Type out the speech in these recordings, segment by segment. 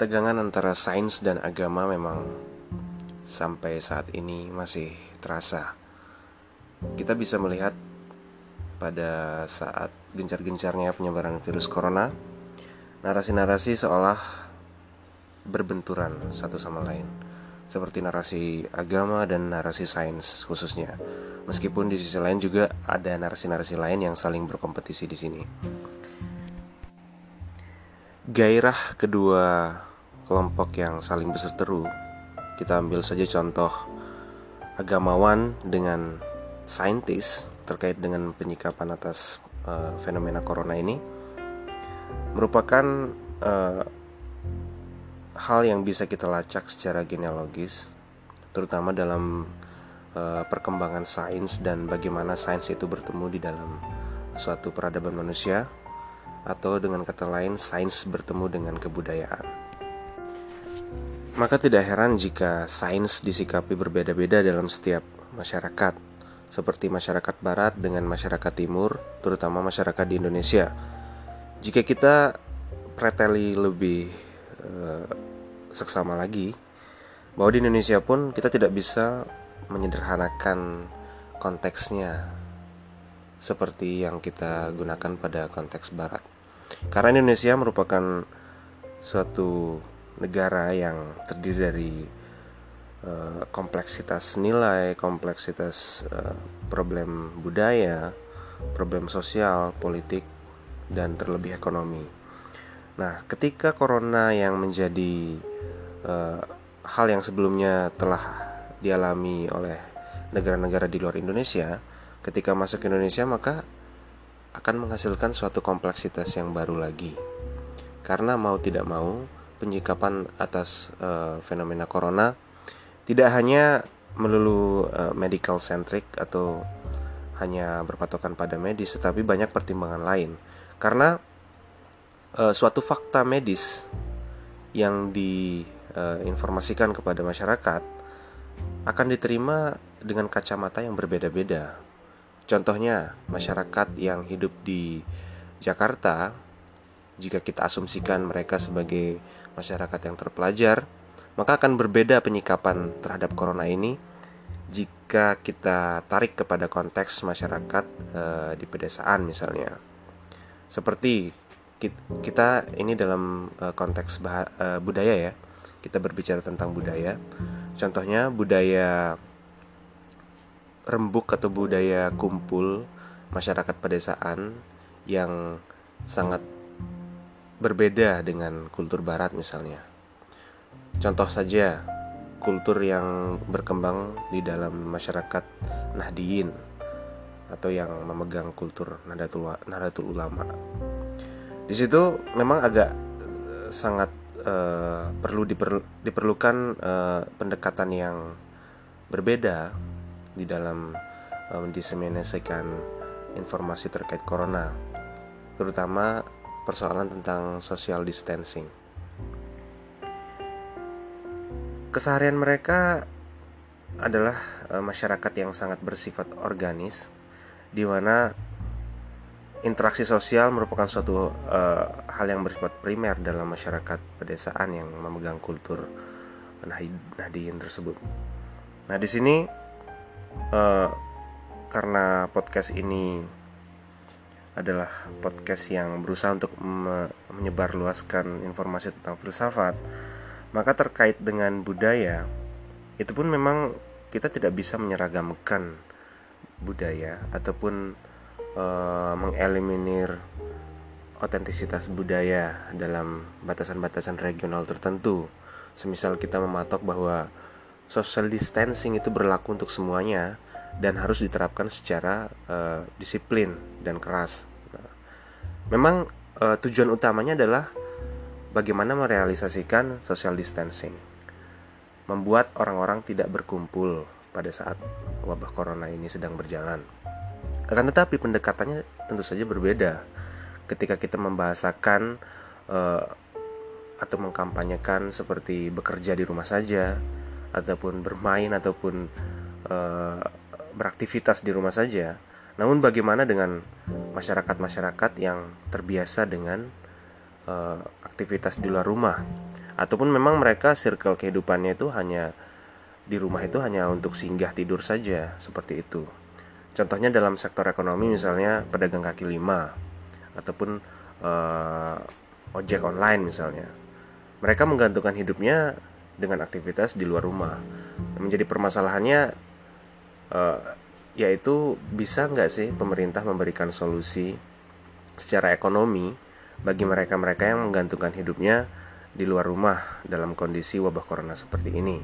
ketegangan antara sains dan agama memang sampai saat ini masih terasa. Kita bisa melihat pada saat gencar-gencarnya penyebaran virus corona, narasi-narasi seolah berbenturan satu sama lain, seperti narasi agama dan narasi sains khususnya. Meskipun di sisi lain juga ada narasi-narasi lain yang saling berkompetisi di sini. Gairah kedua kelompok yang saling berseteru kita ambil saja contoh agamawan dengan saintis terkait dengan penyikapan atas uh, fenomena corona ini merupakan uh, hal yang bisa kita lacak secara genealogis terutama dalam uh, perkembangan sains dan bagaimana sains itu bertemu di dalam suatu peradaban manusia atau dengan kata lain sains bertemu dengan kebudayaan. Maka tidak heran jika sains disikapi berbeda-beda dalam setiap masyarakat, seperti masyarakat barat dengan masyarakat timur, terutama masyarakat di Indonesia. Jika kita preteli lebih uh, seksama lagi, bahwa di Indonesia pun kita tidak bisa menyederhanakan konteksnya seperti yang kita gunakan pada konteks barat. Karena Indonesia merupakan suatu negara yang terdiri dari uh, kompleksitas nilai, kompleksitas uh, problem budaya, problem sosial, politik, dan terlebih ekonomi. Nah, ketika corona yang menjadi uh, hal yang sebelumnya telah dialami oleh negara-negara di luar Indonesia, ketika masuk ke Indonesia maka akan menghasilkan suatu kompleksitas yang baru lagi. Karena mau tidak mau, penyikapan atas uh, fenomena corona tidak hanya melulu uh, medical centric atau hanya berpatokan pada medis, tetapi banyak pertimbangan lain. Karena uh, suatu fakta medis yang diinformasikan uh, kepada masyarakat akan diterima dengan kacamata yang berbeda-beda. Contohnya, masyarakat yang hidup di Jakarta jika kita asumsikan mereka sebagai masyarakat yang terpelajar, maka akan berbeda penyikapan terhadap corona ini jika kita tarik kepada konteks masyarakat e, di pedesaan misalnya. Seperti kita ini dalam e, konteks bah, e, budaya ya. Kita berbicara tentang budaya. Contohnya budaya rembuk atau budaya kumpul masyarakat pedesaan yang sangat berbeda dengan kultur barat misalnya. Contoh saja, kultur yang berkembang di dalam masyarakat Nahdiyin atau yang memegang kultur Nahdlatul, Nahdlatul Ulama. Di situ memang agak uh, sangat uh, perlu diper, diperlukan uh, pendekatan yang berbeda di dalam uh, mendiseminasikan informasi terkait corona, terutama persoalan tentang social distancing. Keseharian mereka adalah e, masyarakat yang sangat bersifat organis, di mana interaksi sosial merupakan suatu e, hal yang bersifat primer dalam masyarakat pedesaan yang memegang kultur Nahdiyin tersebut. Nah, di sini e, karena podcast ini adalah podcast yang berusaha untuk menyebarluaskan informasi tentang filsafat, maka terkait dengan budaya itu pun memang kita tidak bisa menyeragamkan budaya ataupun e, mengeliminir otentisitas budaya dalam batasan-batasan regional tertentu. Semisal kita mematok bahwa social distancing itu berlaku untuk semuanya, dan harus diterapkan secara uh, disiplin dan keras. Memang uh, tujuan utamanya adalah bagaimana merealisasikan social distancing, membuat orang-orang tidak berkumpul pada saat wabah corona ini sedang berjalan. Akan tetapi pendekatannya tentu saja berbeda ketika kita membahasakan uh, atau mengkampanyekan seperti bekerja di rumah saja ataupun bermain ataupun uh, beraktivitas di rumah saja. Namun bagaimana dengan masyarakat-masyarakat yang terbiasa dengan uh, aktivitas di luar rumah ataupun memang mereka circle kehidupannya itu hanya di rumah itu hanya untuk singgah tidur saja seperti itu. Contohnya dalam sektor ekonomi misalnya pedagang kaki lima ataupun uh, ojek online misalnya. Mereka menggantungkan hidupnya dengan aktivitas di luar rumah. Menjadi permasalahannya uh, yaitu bisa nggak sih pemerintah memberikan solusi secara ekonomi bagi mereka-mereka yang menggantungkan hidupnya di luar rumah dalam kondisi wabah corona seperti ini.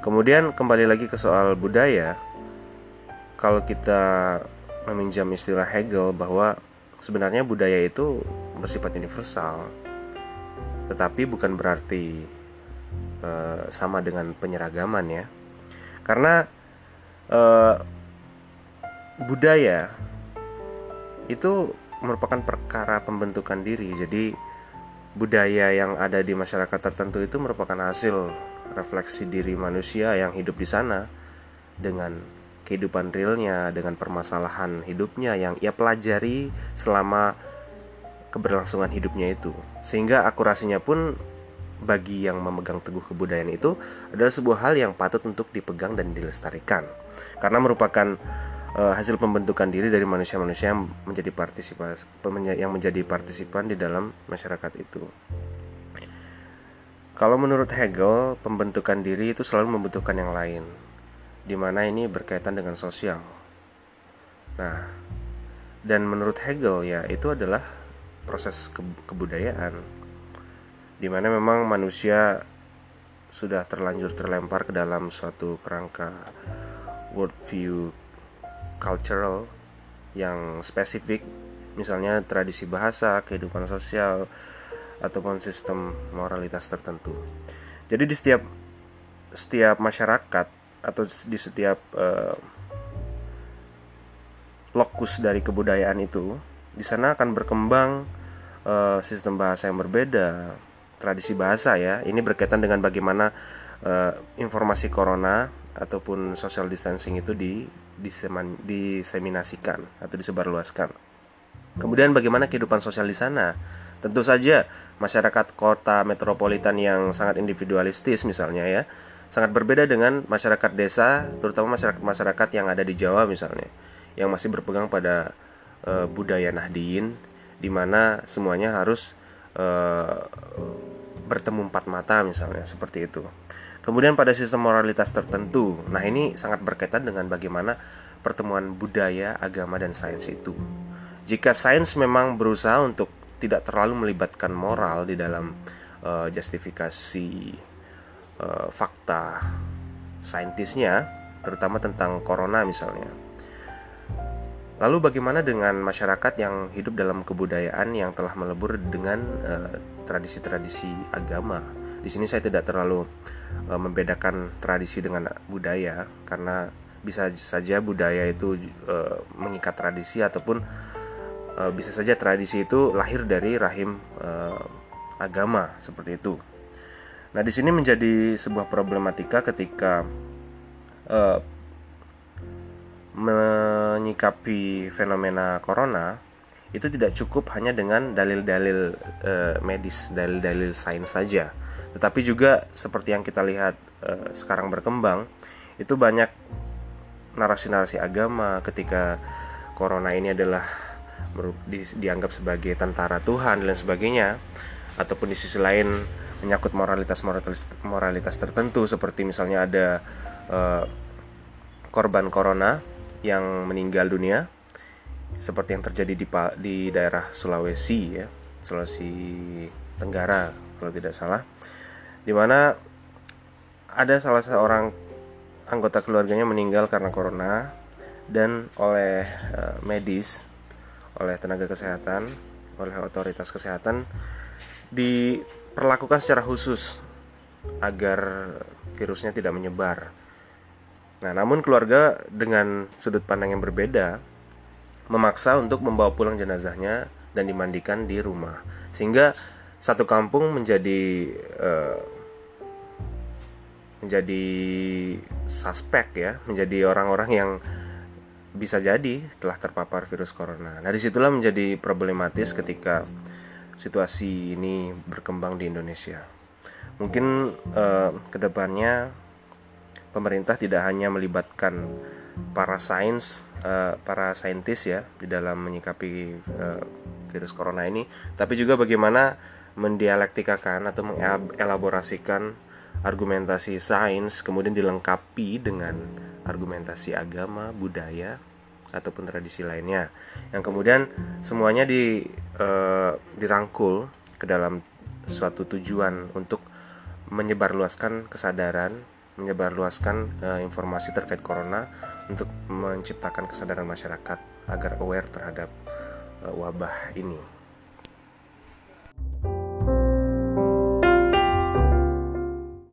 Kemudian kembali lagi ke soal budaya, kalau kita meminjam istilah Hegel bahwa sebenarnya budaya itu bersifat universal, tetapi bukan berarti uh, sama dengan penyeragaman ya, karena uh, budaya itu merupakan perkara pembentukan diri. Jadi budaya yang ada di masyarakat tertentu itu merupakan hasil refleksi diri manusia yang hidup di sana dengan kehidupan realnya, dengan permasalahan hidupnya yang ia pelajari selama keberlangsungan hidupnya itu. Sehingga akurasinya pun bagi yang memegang teguh kebudayaan itu adalah sebuah hal yang patut untuk dipegang dan dilestarikan. Karena merupakan uh, hasil pembentukan diri dari manusia-manusia yang menjadi partisipan yang menjadi partisipan di dalam masyarakat itu. Kalau menurut Hegel, pembentukan diri itu selalu membutuhkan yang lain, di mana ini berkaitan dengan sosial. Nah, dan menurut Hegel ya itu adalah proses ke kebudayaan, di mana memang manusia sudah terlanjur terlempar ke dalam suatu kerangka worldview cultural yang spesifik misalnya tradisi bahasa, kehidupan sosial ataupun sistem moralitas tertentu. Jadi di setiap setiap masyarakat atau di setiap uh, lokus dari kebudayaan itu di sana akan berkembang uh, sistem bahasa yang berbeda, tradisi bahasa ya. Ini berkaitan dengan bagaimana uh, informasi corona ataupun social distancing itu di diseman, diseminasikan atau disebarluaskan. Kemudian bagaimana kehidupan sosial di sana? Tentu saja masyarakat kota metropolitan yang sangat individualistis misalnya ya, sangat berbeda dengan masyarakat desa, terutama masyarakat-masyarakat yang ada di Jawa misalnya, yang masih berpegang pada e, budaya Nahdien di mana semuanya harus e, bertemu empat mata misalnya seperti itu. Kemudian pada sistem moralitas tertentu. Nah, ini sangat berkaitan dengan bagaimana pertemuan budaya, agama dan sains itu. Jika sains memang berusaha untuk tidak terlalu melibatkan moral di dalam uh, justifikasi uh, fakta saintisnya, terutama tentang corona misalnya. Lalu bagaimana dengan masyarakat yang hidup dalam kebudayaan yang telah melebur dengan eh, tradisi-tradisi uh, agama? Di sini saya tidak terlalu uh, membedakan tradisi dengan budaya karena bisa saja budaya itu uh, mengikat tradisi ataupun bisa saja tradisi itu lahir dari rahim agama seperti itu. Nah, di sini menjadi sebuah problematika ketika menyikapi fenomena corona itu tidak cukup hanya dengan dalil-dalil uh, medis, dalil-dalil sains saja. Tetapi juga seperti yang kita lihat uh, sekarang berkembang, itu banyak narasi-narasi agama ketika corona ini adalah di, dianggap sebagai tentara Tuhan dan sebagainya, ataupun di sisi lain menyangkut moralitas moralitas moralitas tertentu seperti misalnya ada uh, korban corona yang meninggal dunia seperti yang terjadi di di daerah Sulawesi ya Sulawesi Tenggara kalau tidak salah di mana ada salah seorang anggota keluarganya meninggal karena corona dan oleh uh, medis, oleh tenaga kesehatan, oleh otoritas kesehatan diperlakukan secara khusus agar virusnya tidak menyebar. Nah, namun keluarga dengan sudut pandang yang berbeda memaksa untuk membawa pulang jenazahnya dan dimandikan di rumah. Sehingga satu kampung menjadi uh, menjadi suspek ya, menjadi orang-orang yang bisa jadi telah terpapar virus corona. Nah di situlah menjadi problematis ketika situasi ini berkembang di Indonesia. mungkin uh, ke depannya pemerintah tidak hanya melibatkan para sains, uh, para saintis ya di dalam menyikapi uh, virus corona ini, tapi juga bagaimana mendialektikakan atau mengelaborasikan argumentasi sains kemudian dilengkapi dengan argumentasi agama, budaya ataupun tradisi lainnya. Yang kemudian semuanya di uh, dirangkul ke dalam suatu tujuan untuk menyebarluaskan kesadaran menyebarluaskan uh, informasi terkait corona untuk menciptakan kesadaran masyarakat agar aware terhadap uh, wabah ini.